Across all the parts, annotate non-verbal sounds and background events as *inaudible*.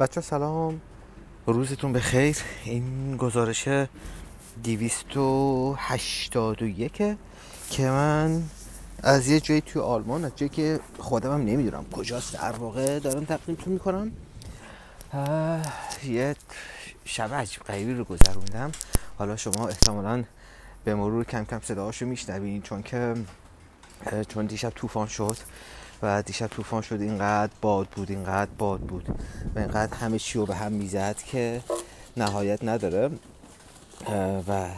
بچه سلام. روزتون بخیر. این گزارش 281 که من از یه جایی توی آلمان از جایی که خودم هم نمی‌دونم کجاست در واقع دارم تقدیمتون می‌کنم. یه شب عجیب غیبی رو گذروندم. حالا شما احتمالا به مرور کم کم صداهاشو میشنوین چون که چون دیشب طوفان شد. و دیشب طوفان شد اینقدر باد بود اینقدر باد بود و اینقدر همه چی رو به هم می‌زد که نهایت نداره. و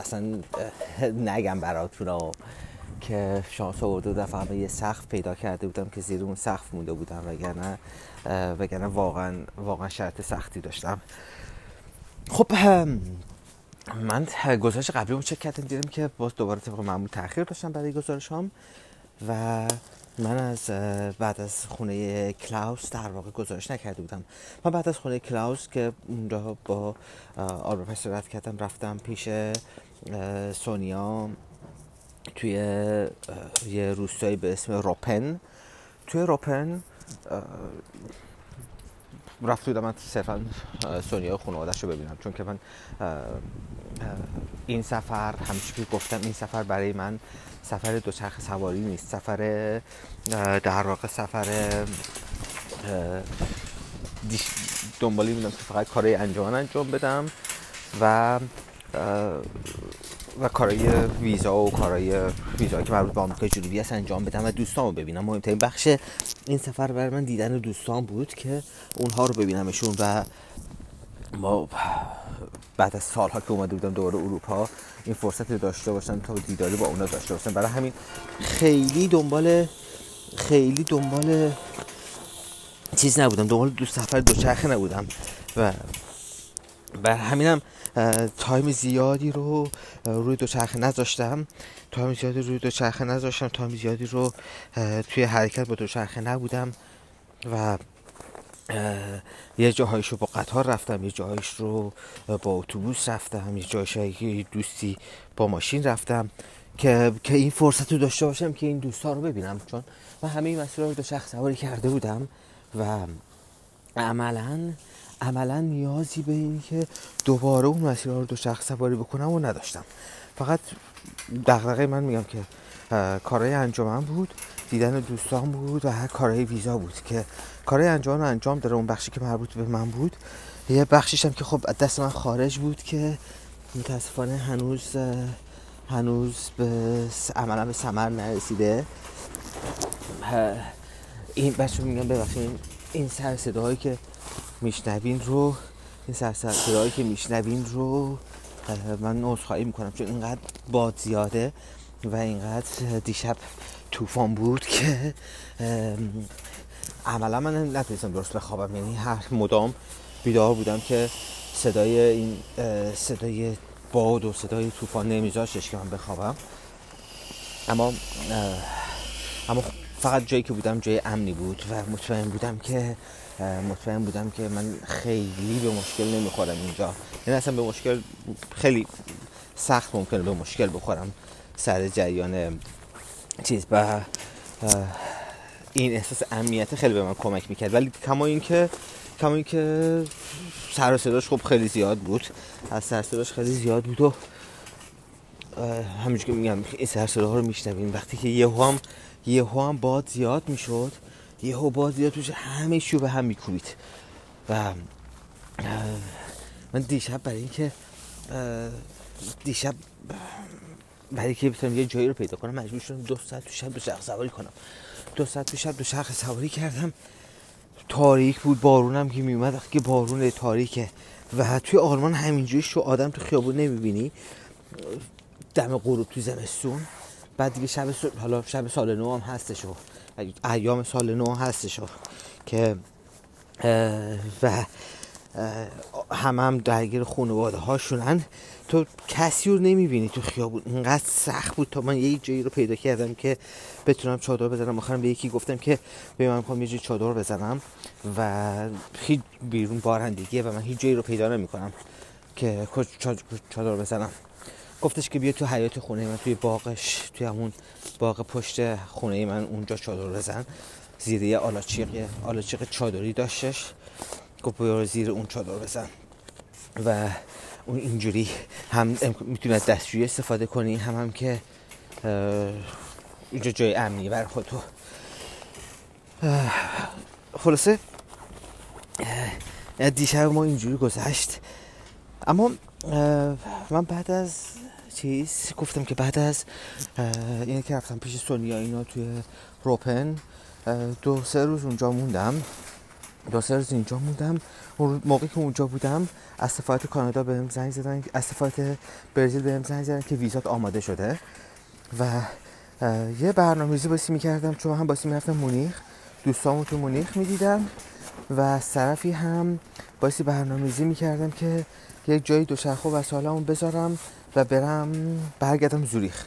اصلا نگم براتون که شانس آورده و دفعه یه سقف پیدا کرده بودم که زیر اون سقف مونده بودم وگرنه وگرنه واقعا واقعا شرط سختی داشتم. خب من گزارش قبلی رو چک کردم دیدم که باز دوباره طبق معمول تاخیر داشتم برای گزارش هم و من از بعد از خونه کلاوس در واقع گزارش نکرده بودم. من بعد از خونه کلاوس که اونجا با آربا رد کردم رفتم پیش سونیا توی یه روستایی به اسم روپن. توی روپن رفت بودم من صرفا سونیا خانوادش رو ببینم. چون که من این سفر همیشه که گفتم این سفر برای من سفر دوچرخه سواری نیست. سفر در واقع سفر دنبالی بودم که فقط کارهای انجام انجام بدم و و کارهای ویزا و کارهای ویزا که مربوط به آمریکای جنوبی هست انجام بدم و دوستان رو ببینم. مهمترین بخش این سفر برای من دیدن دوستان بود که اونها رو ببینمشون و ما بعد از سالها که اومده بودم دوباره اروپا این فرصت رو داشته باشم تا دیداری با اونا داشته باشم. برای همین خیلی دنبال خیلی دنبال چیز نبودم. دنبال دو سفر دوچرخه نبودم. و و همینم تایم زیادی رو روی دوچرخه نذاشتم. تایم زیادی روی دوچرخه نذاشتم. تایم زیادی رو توی حرکت با دوچرخه نبودم. و یه جاهایش رو با قطار رفتم یه جاهایش رو با اتوبوس رفتم یه جاهایش دوستی با ماشین رفتم که که این فرصت رو داشته باشم که این دوستا رو ببینم. چون من همه این مسیر رو شخص سواری کرده بودم و عملا عملا نیازی به این که دوباره اون مسیر رو دو شخص سواری بکنم و نداشتم. فقط دغدغه من میگم که کارهای انجامم بود دیدن دوستان بود و هر کارهای ویزا بود که کارهای انجام انجام داره اون بخشی که مربوط به من بود. یه بخشیش هم که خب دست من خارج بود که متاسفانه هنوز هنوز به عملا به سمر نرسیده. این بچه میگم ببخشید این سر صداهایی که میشنوین رو این سر صداهایی که میشنوین رو من عذرخواهی می‌کنم چون اینقدر باد زیاده. و اینقدر دیشب طوفان بود که عملا من نتونستم درست بخوابم. یعنی هر مدام بیدار بودم که صدای این صدای باد و صدای طوفان نمیذاشتش که من بخوابم. اما اما فقط جایی که بودم جای امنی بود و مطمئن بودم که مطمئن بودم که من خیلی به مشکل نمی‌خورم اینجا. یعنی اصلا به مشکل خیلی سخت ممکنه به مشکل بخورم. سر جریان چیز و این احساس امنیت خیلی به من کمک می‌کرد. ولی کما اینکه کما اینکه سر صداش خب خیلی زیاد بود. از سر صداش خیلی زیاد بود و همینجور که میگم این سر صدا رو میشنویم. وقتی که یهو هم یهو هم باد زیاد می‌شد یهو باد زیاد میشه همه شو به هم میکوبید. و من دیشب برای اینکه دیشب برای اینکه بتونم یه جایی رو پیدا کنم مجبور شدم دو ساعت تو شب دو شخص سواری کنم. دو ساعت تو شب دو شخص سواری کردم. تاریک بود بارونم که میومد که بارون تاریکه. و توی آلمان همینجوری شو آدم تو خیابون نمی‌بینی. دم غروب تو زمستون. بعد دیگه شب سال... حالا شب سال نو هم هستش و ایام سال نو هستش که و همه هم درگیر خانواده هاشونن تو کسی رو نمی‌بینی تو خیابون؟ اینقدر سخت بود تا من یه جایی رو پیدا کردم که بتونم چادر بزنم. آخرم به یکی گفتم که به من می‌خوام یه جایی چادر بزنم و هیچ بیرون بارندگیه و من هیچ جایی رو پیدا نمی کنم که چادر بزنم. گفتش که بیا تو حیات خونه من توی باغش توی همون باغ پشت خونه من اونجا چادر بزن. زیر یه آلاچیق آلاچیق چادری داشتش. گفت برو زیر اون چادر بزن. و اون اینجوری هم می‌تونی از دستشویی استفاده کنی. هم هم که اینجا جای امنی بر خودتو. خلاصه دیشب ما اینجوری گذشت. اما من بعد از چیز گفتم که بعد از اینه که رفتم پیش سونیا اینا توی روپن. دو سه روز اونجا موندم. دو سه روز اینجا موندم. اون موقعی که اونجا بودم از سفارت کانادا بهم زنگ زدن از سفارت برزیل بهم زنگ زدن که ویزات آماده شده. و یه برنامه‌ریزی باسی می‌کردم. چون هم باسی می‌رفتم مونیخ. دوستامو تو مونیخ می‌دیدم. و از طرفی هم باسی برنامه‌ریزی می‌کردم که یک جایی دوچرخه و وسایلمو بذارم و برم برگردم زوریخ.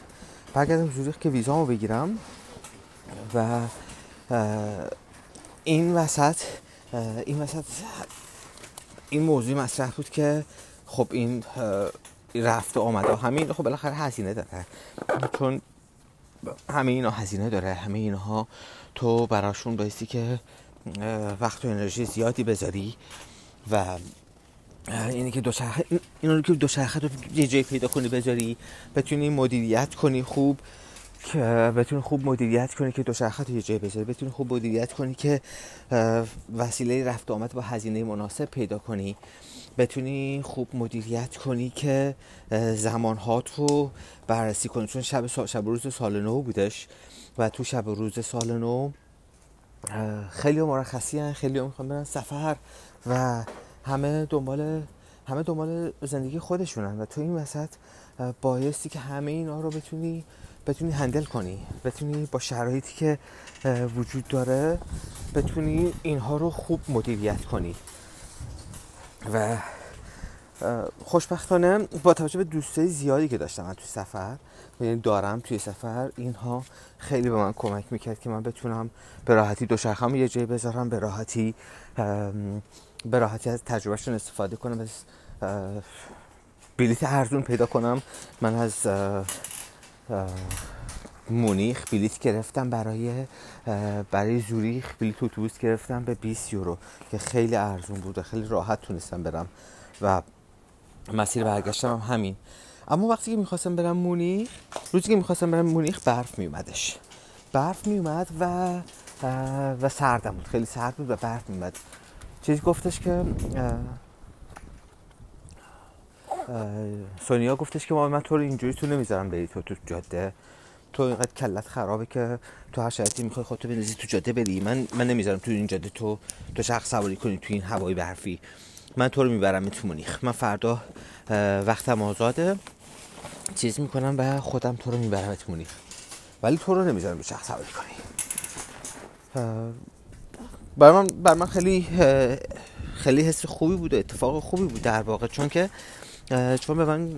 برگردم زوریخ که ویزامو بگیرم. و این وسط این وسط این موضوع مطرح بود که خب این رفت و آمده همین خب بالاخره هزینه داره چون همه اینا هزینه داره همه اینها تو براشون بایستی که وقت و انرژی زیادی بذاری و اینی که دوچرخه اینا رو که دوچرخه رو یه جایی پیدا کنی بذاری بتونی مدیریت کنی خوب که بتونی خوب مدیریت کنی که دوچرخه رو یه جایی بذاری بتونی خوب مدیریت کنی که وسیله رفت آمد با هزینه مناسب پیدا کنی. بتونی خوب مدیریت کنی که زمانهات رو بررسی کنی. چون شب, شب روز سال نو بودش و تو شب روز سال نو خیلی مرخصی هن خیلی می‌خوان برن سفر و همه دنبال همه دنبال زندگی خودشونن. و تو این وسط بایستی که همه اینا رو بتونی بتونی هندل کنی بتونی با شرایطی که وجود داره بتونی اینها رو خوب مدیریت کنی. و خوشبختانه با توجه به دوستای زیادی که داشتم من توی سفر یعنی دارم توی سفر اینها خیلی به من کمک می‌کرد که من بتونم به راحتی دوچرخه‌ام یه جایی بذارم به راحتی به راحتی از تجربهشون استفاده کنم. از بلیت ارزون پیدا کنم. من از مونیخ بلیت گرفتم برای برای زوریخ بلیت اتوبوس گرفتم به 20 یورو که خیلی ارزون بود و خیلی راحت تونستم برم و مسیر برگشتم هم همین. اما وقتی که می‌خواستم برم مونیخ روزی که می‌خواستم برم مونیخ برف میومدش برف میومد و و سردم بود خیلی سرد بود و برف میومد چیزی گفتش که سونیا گفتش که ما من تو رو اینجوری تو نمی‌ذارم بری تو تو جاده. تو اینقدر کلت خرابه که تو هر شرایطی می‌خوای خودتو بندازی تو جاده بری. من من نمی‌ذارم تو این جاده تو تو شخص سواری کنی تو این هوای برفی. من تو رو می‌برم تو مونیخ من فردا وقتم آزاده. چیز می‌کنم و خودم تو رو می‌برم تو مونیخ ولی تو رو نمی‌ذارم به شخص سواری کنی. بر من, بر من خیلی خیلی حس خوبی بود اتفاق خوبی بود در واقع. چون که چون به من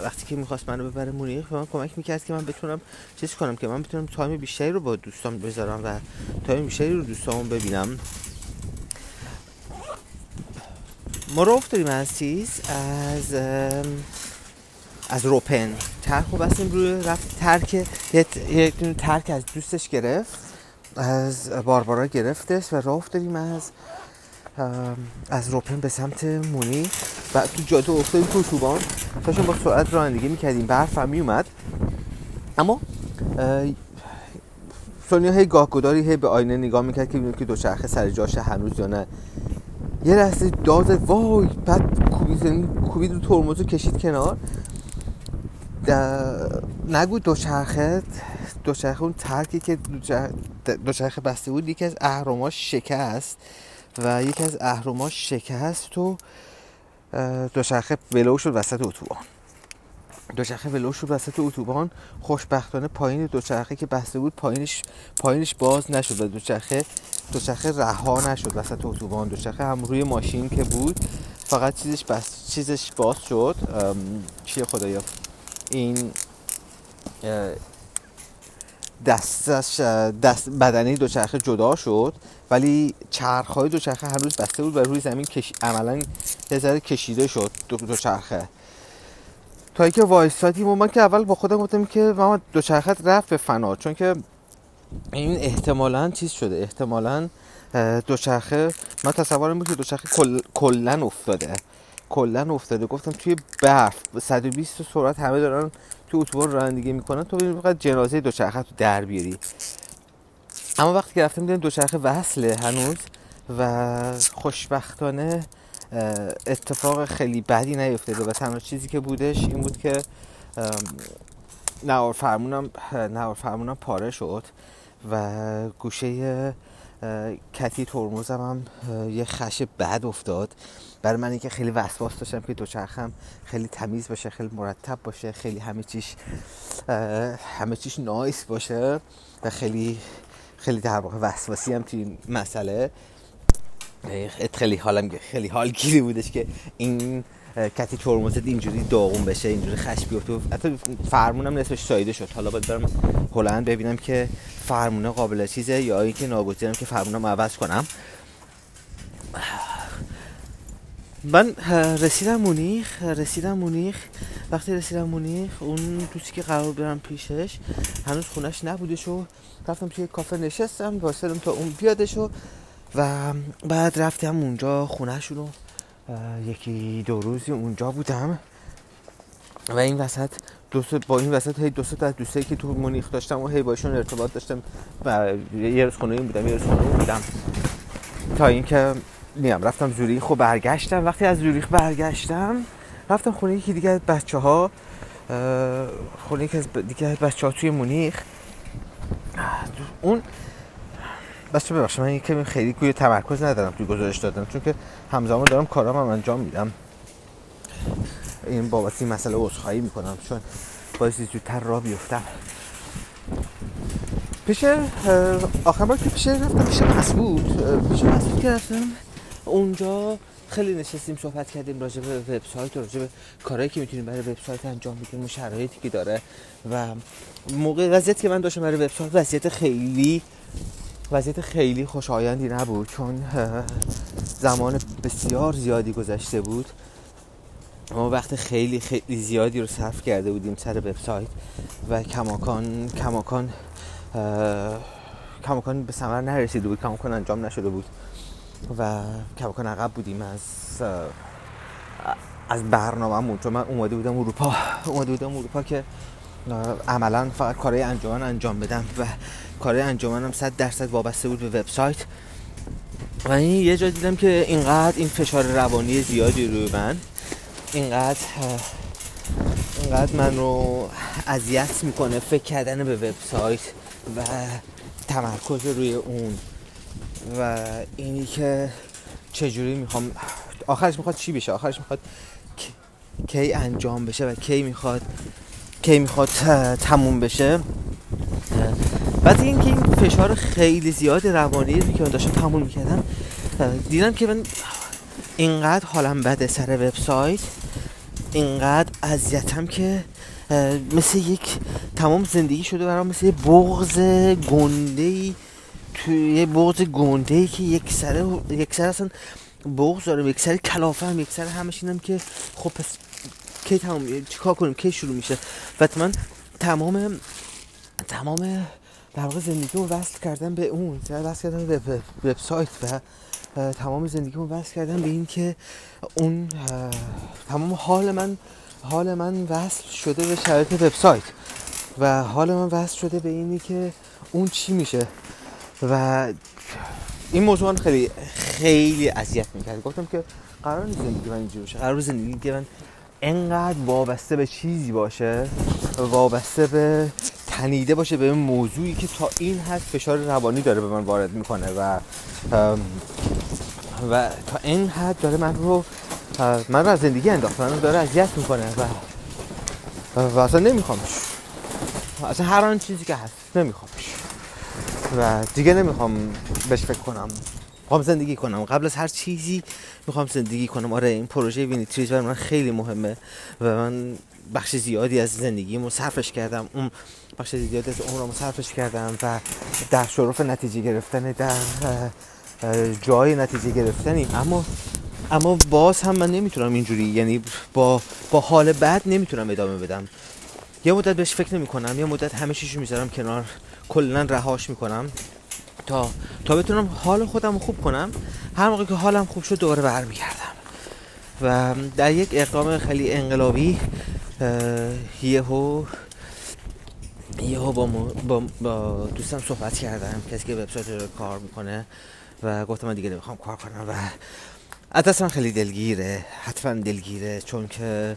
وقتی که می‌خواست منو ببره مونیخ به من کمک می‌کرد که من بتونم چیز کنم که من بتونم تایم بیشتری رو با دوستان بذارم و تایم بیشتری رو دوستان ببینم. ما رو افتادیم از چیز از از روپن. ترک رو بستیم روی رفت ترک یک ترک از دوستش گرفت از باربارا گرفتش و راه افتادیم از از روپن به سمت مونی و تو جاده افتادیم تو اتوبان. داشتیم با سرعت رانندگی می‌کردیم. برف هم میومد اما سونیا هی گاه گداری هی به آینه نگاه می‌کرد که که دوچرخه سر جاشه هنوز یا نه. یه لحظه داد وای بعد کوبید کوبید رو ترمز کشید کنار. نگو دوچرخه دوچرخه اون ترکی که دوچرخه بسته بود یکی از اهرماش شکست. و یکی از اهرماش شکست و دوچرخه ولو شد وسط اتوبان. دوچرخه ولو شد وسط اتوبان. خوشبختانه پایین دوچرخه که بسته بود پایینش پایینش باز نشد و دوچرخه دوچرخه رها نشد وسط اتوبان. دوچرخه هم روی ماشین که بود فقط چیزش بس چیزش باز شد. چیه خدایا؟ این دستش دست بدنه دوچرخه جدا شد. ولی چرخهای دوچرخه هنوز بسته بود و روی زمین کش... عملا یه کشیده شد دو دوچرخه تا اینکه وایستادیم و من که اول با خودم گفتم که ما دوچرخه رفت به فنا چون که این احتمالا چیز شده احتمالا دوچرخه من تصورم بود که دوچرخه کلا افتاده. کلا افتاده. گفتم توی برف 120 سرعت همه دارن تو اتوبان رانندگی می‌کنن تو فقط جنازه دوچرخه تو در بیاری. اما وقتی که رفتم دیدم دوچرخه وصله هنوز و خوشبختانه اتفاق خیلی بدی نیفتاده و تنها چیزی که بودش این بود که نوار فرمونم نوار فرمونم پاره شد و گوشه کتی ترمزم هم یه خش بد افتاد. برای من که خیلی وسواس داشتم که دوچرخم خیلی تمیز باشه خیلی مرتب باشه خیلی همه چیش همه چیش نایس باشه و خیلی خیلی در واقع وسواسی هم توی این مسئله. خیلی حالم خیلی حال گیری بودش که این کتی ترمزت اینجوری داغون بشه اینجوری خش بیفته. حتی فرمونم نصفش سایده شد. حالا باید برم هلند ببینم که فرمونه قابل چیزه یا اینکه ناگزیرم که فرمونم عوض کنم. من رسیدم مونیخ رسیدم مونیخ. وقتی رسیدم مونیخ اون دوستی که قرار برم پیشش هنوز خونش نبودش و رفتم توی کافه نشستم واسدم تا اون بیادش و و بعد رفتم اونجا خونهشون رو یکی دو روزی اونجا بودم. و این وسط دو با این وسط هی دو تا دوستایی که تو مونیخ داشتم و هی باشون ارتباط داشتم و یه روز خونه این بودم یه روز خونه بودم. تا اینکه میام رفتم زوریخ و برگشتم. وقتی از زوریخ برگشتم رفتم خونه یکی دیگه از بچه ها خونه یکی از دیگه از بچه توی مونیخ. اون بچه ببخشید من کمی خیلی کوی تمرکز ندارم توی گزارش دادم چون که همزمان دارم کارام هم انجام میدم. این بابت این مسئله عذرخواهی می‌کنم چون باعثی زودتر را بیفتم. پیش آخر بار که پیش رفتم پیش مسعود پیش مسعود که رفتم. اونجا خیلی نشستیم صحبت کردیم راجع به وبسایت و راجع به کارهایی که می‌تونیم برای وبسایت انجام بدیم و شرایطی که داره و موقع وضعیتی که من داشتم برای وبسایت وضعیت خیلی وضعیت خیلی خوشایندی نبود چون *laughs* زمان بسیار زیادی گذشته بود. ما وقت خیلی خیلی زیادی رو صرف کرده بودیم سر وبسایت و کماکان کماکان کماکان به ثمر نرسیده بود کماکان انجام نشده بود. و کماکان عقب بودیم از از برنامه‌مون چون من اومده بودم اروپا. اومده بودم اروپا که عملا فقط کارهای انجمن انجام بدم و کارهای انجمنم صد درصد وابسته بود به وبسایت. و این یه جا دیدم که اینقدر این فشار روانی زیادی روی من اینقدر اینقدر من رو اذیت می‌کنه فکر کردن به وبسایت و تمرکز روی اون. و اینی که چجوری می‌خوام آخرش می‌خواد چی بشه؟ آخرش می‌خواد کی انجام بشه و کی می‌خواد کی می‌خواد تموم بشه. بعد اینکه این فشار خیلی زیاد روانی که من داشتم تموم می‌کردم دیدم که من اینقدر حالم بده سر وبسایت اینقدر اذیتم که مثل یک تمام زندگی شده برام مثل بغض گنده ای توی یه بغض گنده ای که یک سره یک سر اصلا بغض دارم یک سر کلافه هم یک سر همش اینم که خب پس کی تمام چیکار کنیم؟ کی شروع میشه؟ و من تمام تمام در واقع زندگی رو وصل کردم به اون وصل کردم به وبسایت و تمام زندگی رو وصل کردم به این که اون تمام حال من حال من وصل شده به شرایط وبسایت و حال من وصل شده به اینی که اون چی میشه. و این موضوع من خیلی خیلی اذیت می‌کرد. گفتم که قرار نیست زندگی من اینجوری باشه. قرار زندگی من انقدر وابسته به چیزی باشه وابسته به تنیده باشه به موضوعی که تا این حد فشار روانی داره به من وارد می‌کنه و و تا این حد داره من رو من رو از زندگی انداخت من رو داره اذیت می‌کنه و و اصلا نمیخوامش. اصلا هر آن چیزی که هست نمیخوامش. و دیگه نمی‌خوام بهش فکر کنم. می‌خوام زندگی کنم. قبل از هر چیزی می‌خوام زندگی کنم. آره این پروژه وینیتریز برای من خیلی مهمه و من بخش زیادی از زندگیمو صرفش کردم. اون بخش زیادی از عمرمو صرفش کردم و در شرف نتیجه گرفتن در جای نتیجه گرفتنی. اما اما باز هم من نمی‌تونم اینجوری یعنی با با حال بد نمی‌تونم ادامه بدم. یه مدت بهش فکر نمی کنم یه مدت همه چیشو می‌ذارم کنار. کلا رهاش می‌کنم. تا تا بتونم حال خودم رو خوب کنم هر موقع که حالم خوب شد دوباره برمیگردم. و در یک اقدام خیلی انقلابی یهو یهو با, با, با دوستم صحبت کردم. کسی که وبسایت رو کار می‌کنه و گفتم من دیگه نمی‌خوام کار کنم و از خیلی دلگیره. حتما دلگیره چون که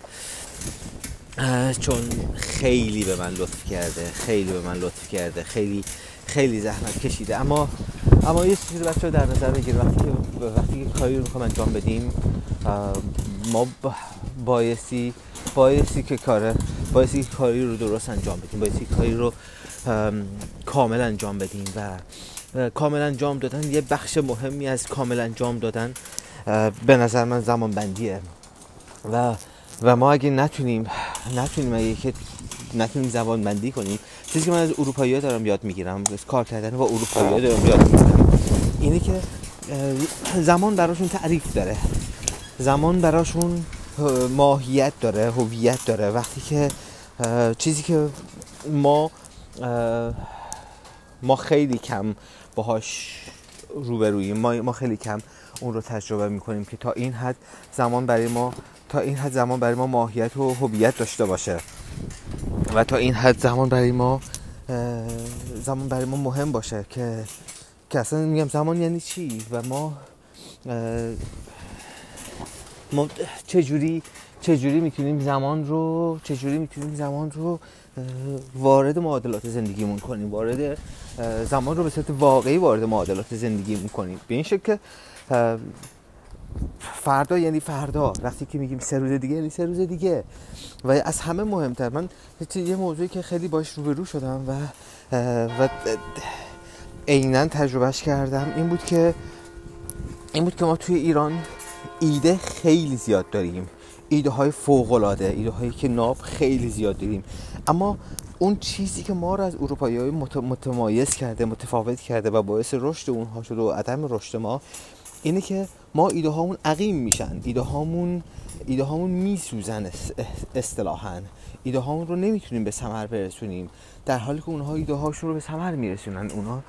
چون خیلی به من لطف کرده خیلی به من لطف کرده خیلی خیلی زحمت کشیده. اما اما یه چیزی بچه رو در نظر بگیر وقتی که وقتی که کاری رو می‌خوام انجام بدیم ما بایستی بایستی که کاره بایستی که کاری رو درست انجام بدیم بایستی کاری رو کامل انجام بدیم و کامل انجام دادن یه بخش مهمی از کامل انجام دادن به نظر من زمان بندیه و و ما اگه نتونیم نتونیم اگه که نتونیم زبان بندی کنیم چیزی که من از اروپایی دارم یاد می‌گیرم کار کردن با اروپایی دارم یاد می‌گیرم اینه که زمان براشون تعریف داره. زمان براشون ماهیت داره هویت داره. وقتی که چیزی که ما ما خیلی کم باهاش روبروییم ما ما خیلی کم اون رو تجربه می‌کنیم که تا این حد زمان برای ما تا این حد زمان برای ما ماهیت و هویت داشته باشه. و تا این حد زمان برای ما زمان برای ما مهم باشه که که اصلا میگم زمان یعنی چی؟ و ما ما چجوری چجوری می‌تونیم زمان رو چجوری می‌تونیم زمان رو وارد معادلات زندگیمون کنیم؟ وارد زمان رو به صورت واقعی وارد معادلات زندگیمون کنیم. به این شکل که فردا یعنی فردا. وقتی که میگیم سه روز دیگه یعنی سه روز دیگه. و از همه مهمتر. من یه موضوعی که خیلی باش روبرو شدم و و عینا تجربهش کردم این بود که این بود که ما توی ایران ایده خیلی زیاد داریم. ایده های فوق العاده ایده هایی که ناب خیلی زیاد داریم. اما اون چیزی که ما رو از اروپایی های متمایز کرده متفاوت کرده و باعث رشد اونها شده و عدم رشد ما اینه که ما ایده هامون عقیم میشن. ایده هامون ایده هامون میسوزن اصطلاحا. ایده هامون رو نمی‌تونیم به ثمر برسونیم. در حالی که اونها ایده هاشون رو به ثمر میرسونن. اونها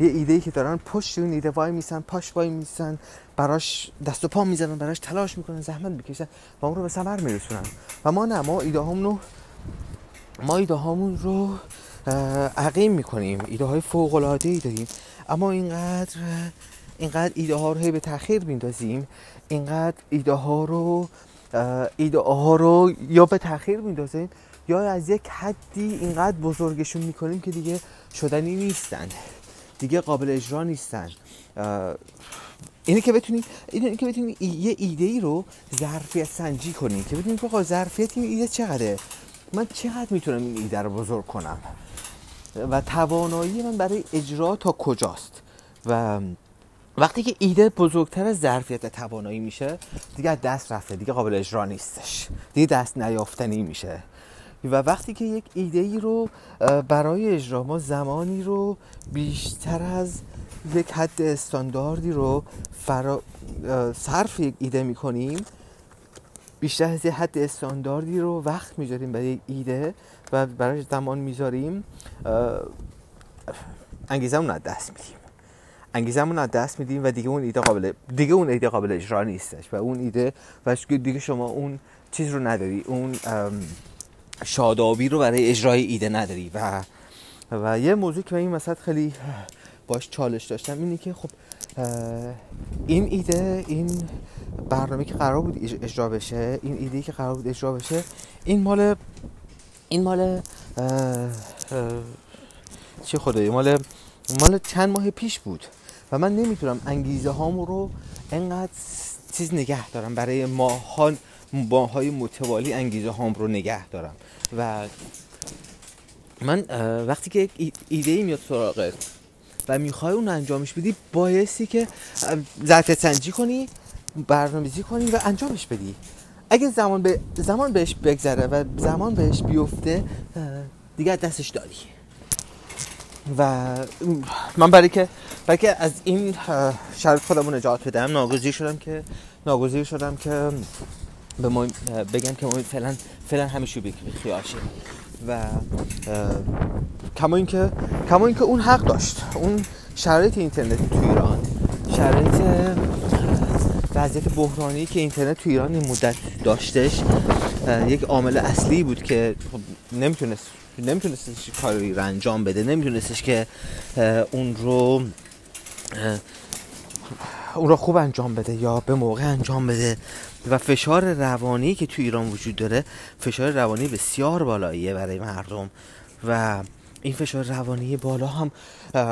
یه ایده ای که دارن پشت اون ایده وای میسن پاش وای میسن براش دست و پا می‌زنن براش تلاش می‌کنن زحمت می‌کشن و اون رو به ثمر میرسونن. و ما نه ما ایده هامون رو ما ایده هامون رو عقیم می‌کنیم. ایده های فوق العاده ای داریم. اما اینقدر اینقدر ایده ها رو به تاخیر میندازیم اینقدر ایده ها رو ایده ها رو یا به تاخیر میندازیم یا از یک حدی اینقدر بزرگشون می‌کنیم که دیگه شدنی نیستن دیگه قابل اجرا نیستن. اینه که بتونیم اینه که بتونیم یه ایده ای رو ظرفیت سنجی کنیم که بتونیم که ظرفیت این ایده چقدره؟ من چقدر می‌تونم این ایده رو بزرگ کنم؟ و توانایی من برای اجرا تا کجاست؟ و وقتی که ایده بزرگتر از ظرفیت توانایی میشه دیگه دست رفته دیگه قابل اجرا نیستش. دیگه دست نیافتنی میشه. و وقتی که یک ایده ای رو برای اجرا ما زمانی رو بیشتر از یک حد استانداردی رو فرا... صرف یک ایده می‌کنیم بیشتر از یک حد استانداردی رو وقت می‌ذاریم برای ایده و برای زمان می‌ذاریم انگیزمون از دست میدیم. انگیزمون از دست میدیم و دیگه اون ایده قابل دیگه اون ایده قابل اجرا نیستش و اون ایده و دیگه شما اون چیز رو نداری اون شادابی رو برای اجرای ایده نداری و و یه موضوع که این مثلا خیلی باش چالش داشتم اینه که خب این ایده این برنامه که قرار بود اجرا بشه این ایده که قرار بود اجرا بشه این مال این مال چه خدایی مال مال چند ماه پیش بود. و من نمی‌تونم انگیزه هامو رو انقدر چیز نگه دارم. برای ماهان ماهای متوالی انگیزه هام رو نگه دارم. و من وقتی که ایده ای میاد سراغت و می‌خوای اون انجامش بدی بایستی که ظرفیت سنجی کنی برنامه‌ریزی کنی و انجامش بدی. اگه زمان به زمان بهش بگذره و زمان بهش بیفته دیگه دستش داری و من برای که برای که از این شرط خودمون نجات بدم. ناگزیر شدم که ناگزیر شدم که به ما بگم که ما فعلا فعلا همیشه خیال و کما اینکه کما اینکه اون حق داشت. اون شرایط اینترنت تو ایران. شرایط وضعیت بحرانی که اینترنت تو ایران این مدت داشتش یک عامل اصلی بود که خب نمی‌تونست نمیتونستش کاری رو انجام بده نمیتونستش که اون رو اون رو خوب انجام بده یا به موقع انجام بده. و فشار روانی که تو ایران وجود داره فشار روانی بسیار بالاییه برای مردم. و این فشار روانی بالا هم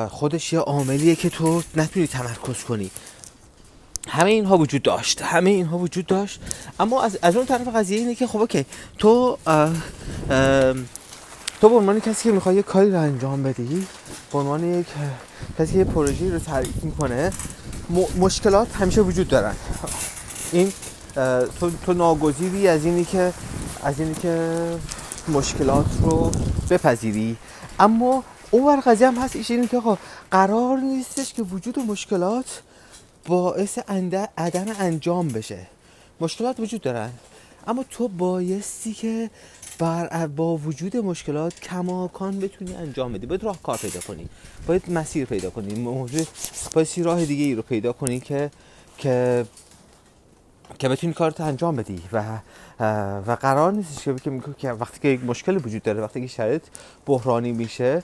خودش یه عاملیه که تو نتونی تمرکز کنی. همه اینها وجود داشت همه اینها وجود داشت. اما از, از اون طرف قضیه اینه که خب اوکی تو تو به عنوان کسی که می‌خوای یه کاری رو انجام بدی به عنوان یک کسی که یه پروژه رو تعریف می‌کنه مشکلات همیشه وجود دارن. این تو, تو ناگزیری از اینی که از اینی که مشکلات رو بپذیری. اما اون قضیه هم هست اینه که قرار نیستش که وجود مشکلات باعث عدم انجام بشه. مشکلات وجود دارن. اما تو بایستی که بر با وجود مشکلات کماکان بتونی انجام بدی. باید راه کار پیدا کنی. باید مسیر پیدا کنی. موجود باید راه دیگه ای رو پیدا کنی که که که بتونی کارت انجام بدی. و و قرار نیست که که وقتی که یک مشکل وجود داره وقتی که شرایط بحرانی میشه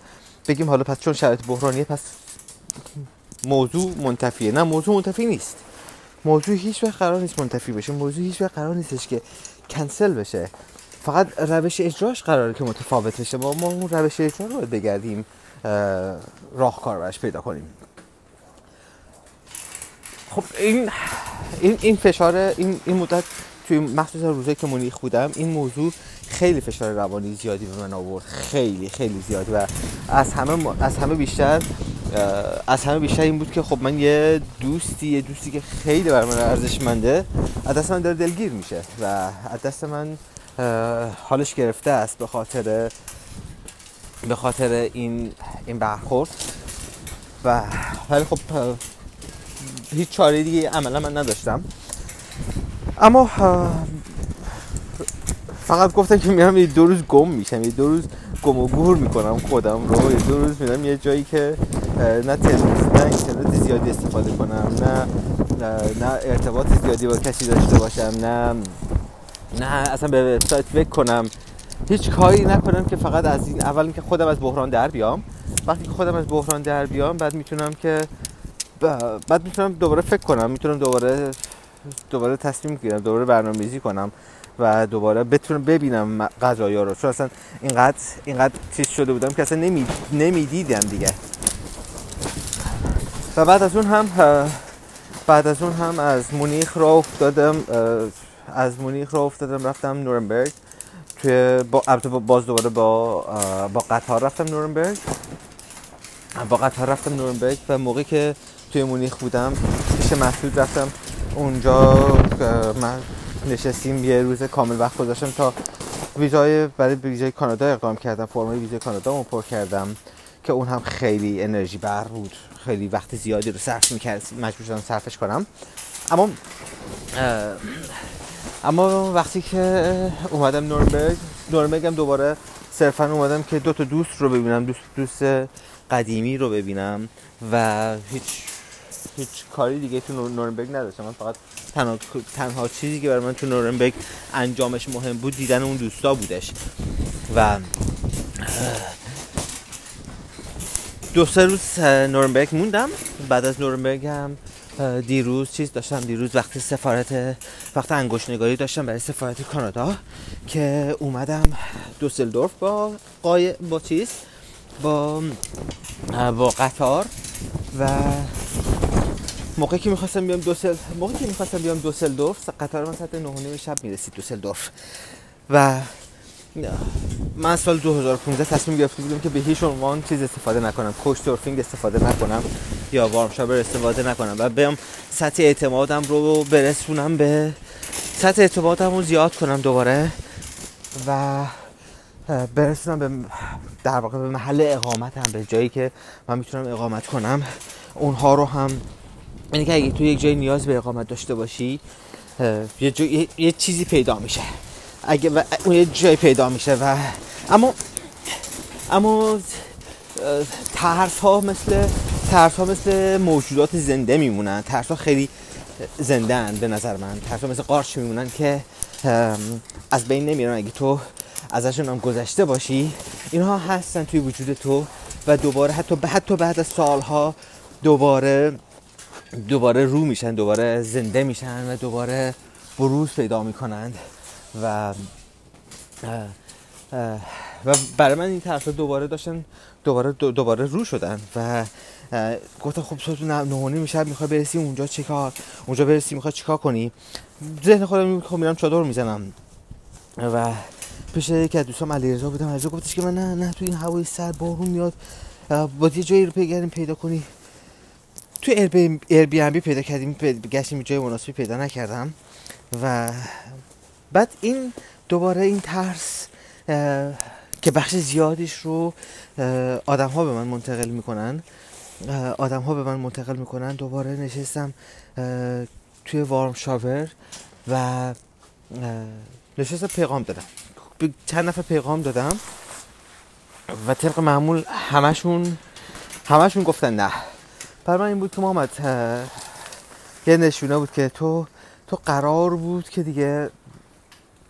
بگیم حالا پس چون شرایط بحرانیه پس موضوع منتفیه. نه موضوع منتفی نیست. موضوع هیچ وقت قرار نیست منتفی بشه. موضوع هیچ وقت قرار نیستش که کنسل بشه. فقط روش اجراش قراره که متفاوت بشه. ما ما اون روش اجرا رو بگردیم راهکار براش پیدا کنیم. خب این این این فشار این این مدت توی مخصوصا روزایی که مونیخ بودم این موضوع خیلی فشار روانی زیادی به من آورد. خیلی خیلی زیادی. و از همه از همه بیشتر از همه بیشتر این بود که خب من یه دوستی یه دوستی که خیلی بر من ارزشمنده از دست من داره دلگیر میشه. و از دست من حالش گرفته است به خاطر به خاطر این این برخورد. و ولی خب هیچ چاره دیگه عملا من نداشتم. اما فقط گفتم که میرم یه دو روز گم میشم یه دو روز گم و گور می‌کنم خودم رو. یه دو روز میرم یه جایی که نه نه اینترنت زیادی استفاده کنم نه نه ارتباط زیادی با کسی داشته باشم نه نه اصلا به وبسایت فکر کنم. هیچ کاری نکنم که فقط از این اول که خودم از بحران در بیام. وقتی که خودم از بحران در بیام بعد می‌تونم که بعد می‌تونم دوباره فکر کنم. می‌تونم دوباره دوباره تصمیم گیرم دوباره برنامه‌ریزی کنم و دوباره بتونم ببینم قضایا رو. چون اصلا اینقدر اینقدر چیز شده بودم که اصلا نمی نمی‌دیدم دیگه. و بعد از اون هم بعد از اون هم از مونیخ را افتادم از مونیخ را افتادم رفتم نورنبرگ. توی با باز دوباره با با قطار رفتم نورنبرگ. با قطار رفتم نورنبرگ و موقعی که توی مونیخ بودم پیش محسود رفتم. اونجا من نشستیم یه روز کامل وقت گذاشتم تا ویزای برای ویزای کانادا اقدام کردم فرم ویزای کانادا رو پر کردم که اون هم خیلی انرژی بر بود. خیلی وقت زیادی رو صرف می‌کرد مجبور شدم صرفش کنم. اما اما وقتی که اومدم نورنبرگ نورنبرگ هم دوباره صرفا اومدم که دو تا دوست رو ببینم دوست دوست قدیمی رو ببینم و هیچ هیچ کاری دیگه تو نورنبرگ نداشتم. من فقط تنها, تنها چیزی که برای من تو نورنبرگ انجامش مهم بود دیدن اون دوستا بودش. و دو سه روز نورنبرگ موندم. بعد از نورنبرگ هم دیروز چیز داشتم دیروز وقتی سفارت وقت انگوش نگاری داشتم برای سفارت کانادا که اومدم دوسلدورف با قای با چیز؟ با با قطار و موقعی که می‌خواستم بیام دوسل موقعی که می‌خواستم بیام دوسلدورف قطار من ساعت 9 شب می‌رسید دوسلدورف. و من سال 2015 تصمیم گرفته بودم که به هیچ عنوان چیز استفاده نکنم. کوچ سورفینگ استفاده نکنم. یا وارم شابر استفاده نکنم. و بیام سطح اعتمادم رو برسونم به سطح اعتمادم رو زیاد کنم دوباره. و برسونم به در واقع به محل اقامتم به جایی که من می‌تونم اقامت کنم. اونها رو هم یعنی که اگه تو یک جای نیاز به اقامت داشته باشی یه, یه،, یه چیزی پیدا میشه. اگه و اون یه جای پیدا میشه و اما اما ترس ها مثل ترس ها مثل موجودات زنده میمونن. ترس ها خیلی زنده به نظر من. ترس ها مثل قارچ میمونن که از بین نمیرن. اگه تو ازشون هم گذشته باشی اینها هستن توی وجود تو و دوباره حتی حتی بعد از سالها دوباره دوباره رو میشن دوباره زنده میشن و دوباره بروز پیدا می‌کنند. و و برای من این ترس دوباره داشتن دوباره دوباره رو شدن و گفتم خب تو نهونی میشه می‌خوای برسی اونجا چیکار اونجا برسی می‌خوای چیکار کنی؟ ذهن خودم خب میرم چادر می‌زنم. و پیش یکی از دوستام علیرضا بودم. علیرضا گفتش که من نه نه تو این هوای سر بارون میاد. با یه جایی رو بگردیم پیدا کنی. تو ایر بی ام بی پیدا کردیم گشتیم جای مناسبی پیدا نکردم. و بعد این دوباره این ترس که بخش زیادیش رو آدم ها به من منتقل می‌کنن. آدم ها به من منتقل می‌کنن. دوباره نشستم توی وارم شاور و نشستم پیغام دادم. چند نفر پیغام دادم و طبق معمول همشون همشون گفتن نه. بر من این بود که محمد یه نشونه بود که تو تو قرار بود که دیگه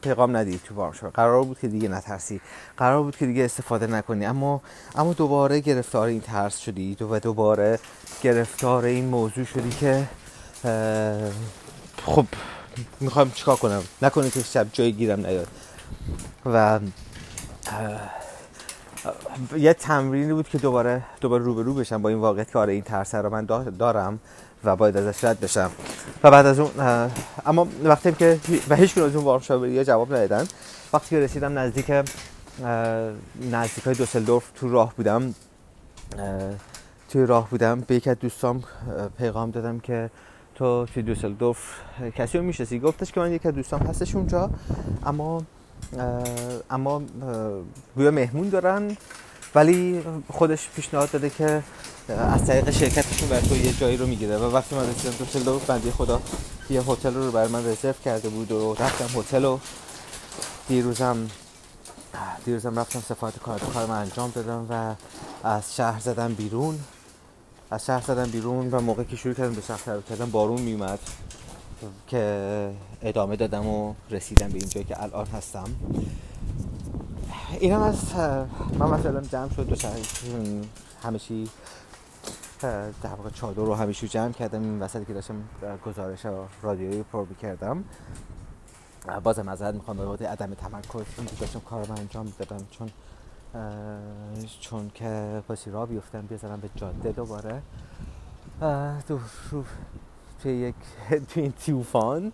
پیغام ندی تو بارشا قرار بود که دیگه نترسی. قرار بود که دیگه استفاده نکنی. اما اما دوباره گرفتار این ترس شدی و دوباره گرفتار این موضوع شدی که خب می‌خوام چیکار کنم؟ نکنه که شب جای گیرم نیاد. و یه تمرینی بود که دوباره دوباره روبرو بشم با این واقعیت که آره این ترس رو من دارم. و باید ازش رد بشم. و بعد از اون اما وقتی که و هیچ از اون وارشاوری جواب ندادن. وقتی که رسیدم نزدیک نزدیک های دوسلدورف تو راه بودم توی راه بودم به یک از دوستام پیغام دادم که تو توی دوسلدورف کسی رو می‌شناسی؟ گفتش که من یک از دوستام هستش اونجا اما اما گویا مهمون دارن ولی خودش پیشنهاد داده که از طریق شرکتشون بر تو یه جایی رو می‌گیره و وقتی من رسیدم دوسلدورف بندی خدا یه هتل رو برای من رزرو کرده بود و رفتم هتل و دیروزم دیروزم رفتم سفارت کار کارم انجام دادم و از شهر زدم بیرون. از شهر زدم بیرون و موقع که شروع کردم به شهر کردم بارون میومد که ادامه دادم و رسیدم به اینجایی که الان هستم. اینم از من مثلا جمع شد دو همه چی در واقع چادر رو همیشه جمع کردم این وسط که داشتم گزارش رادیویی پر کردم باز معذرت می‌خوام به عدم تمرکز داشتم کار من انجام می‌دادم. چون چون که باسی را بیفتم بیازارم به جاده دوباره. تو توی یک *laughs* توی این توفان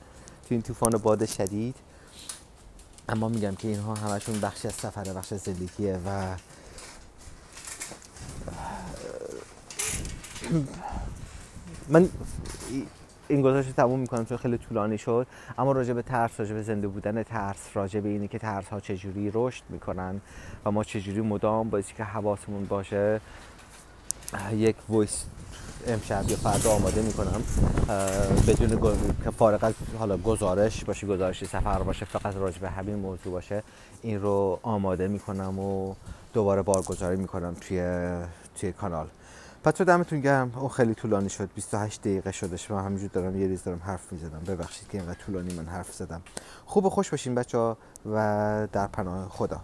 توی این توفان باد شدید. اما میگم که اینها همشون بخشی از سفر بخش از زندگیه و من این گزارش تموم می‌کنم چون خیلی طولانی شد اما راجع به ترس راجع به زنده بودن ترس راجع به اینه که ترس ها چجوری رشد می‌کنن و ما چجوری مدام باید که حواسمون باشه. یک ویس امشب یا فردا آماده می‌کنم بدون که فارغ از حالا گزارش باشه گزارش سفر باشه فقط راجع به همین موضوع باشه این رو آماده می‌کنم و دوباره بارگذاری می‌کنم توی توی کانال. پس دمتون گرم. اون خیلی طولانی شد. 28 دقیقه شدش من همینجور دارم یه ریز دارم حرف می‌زدم. ببخشید که اینقدر طولانی من حرف زدم. خوب و خوش باشین بچه ها و در پناه خدا.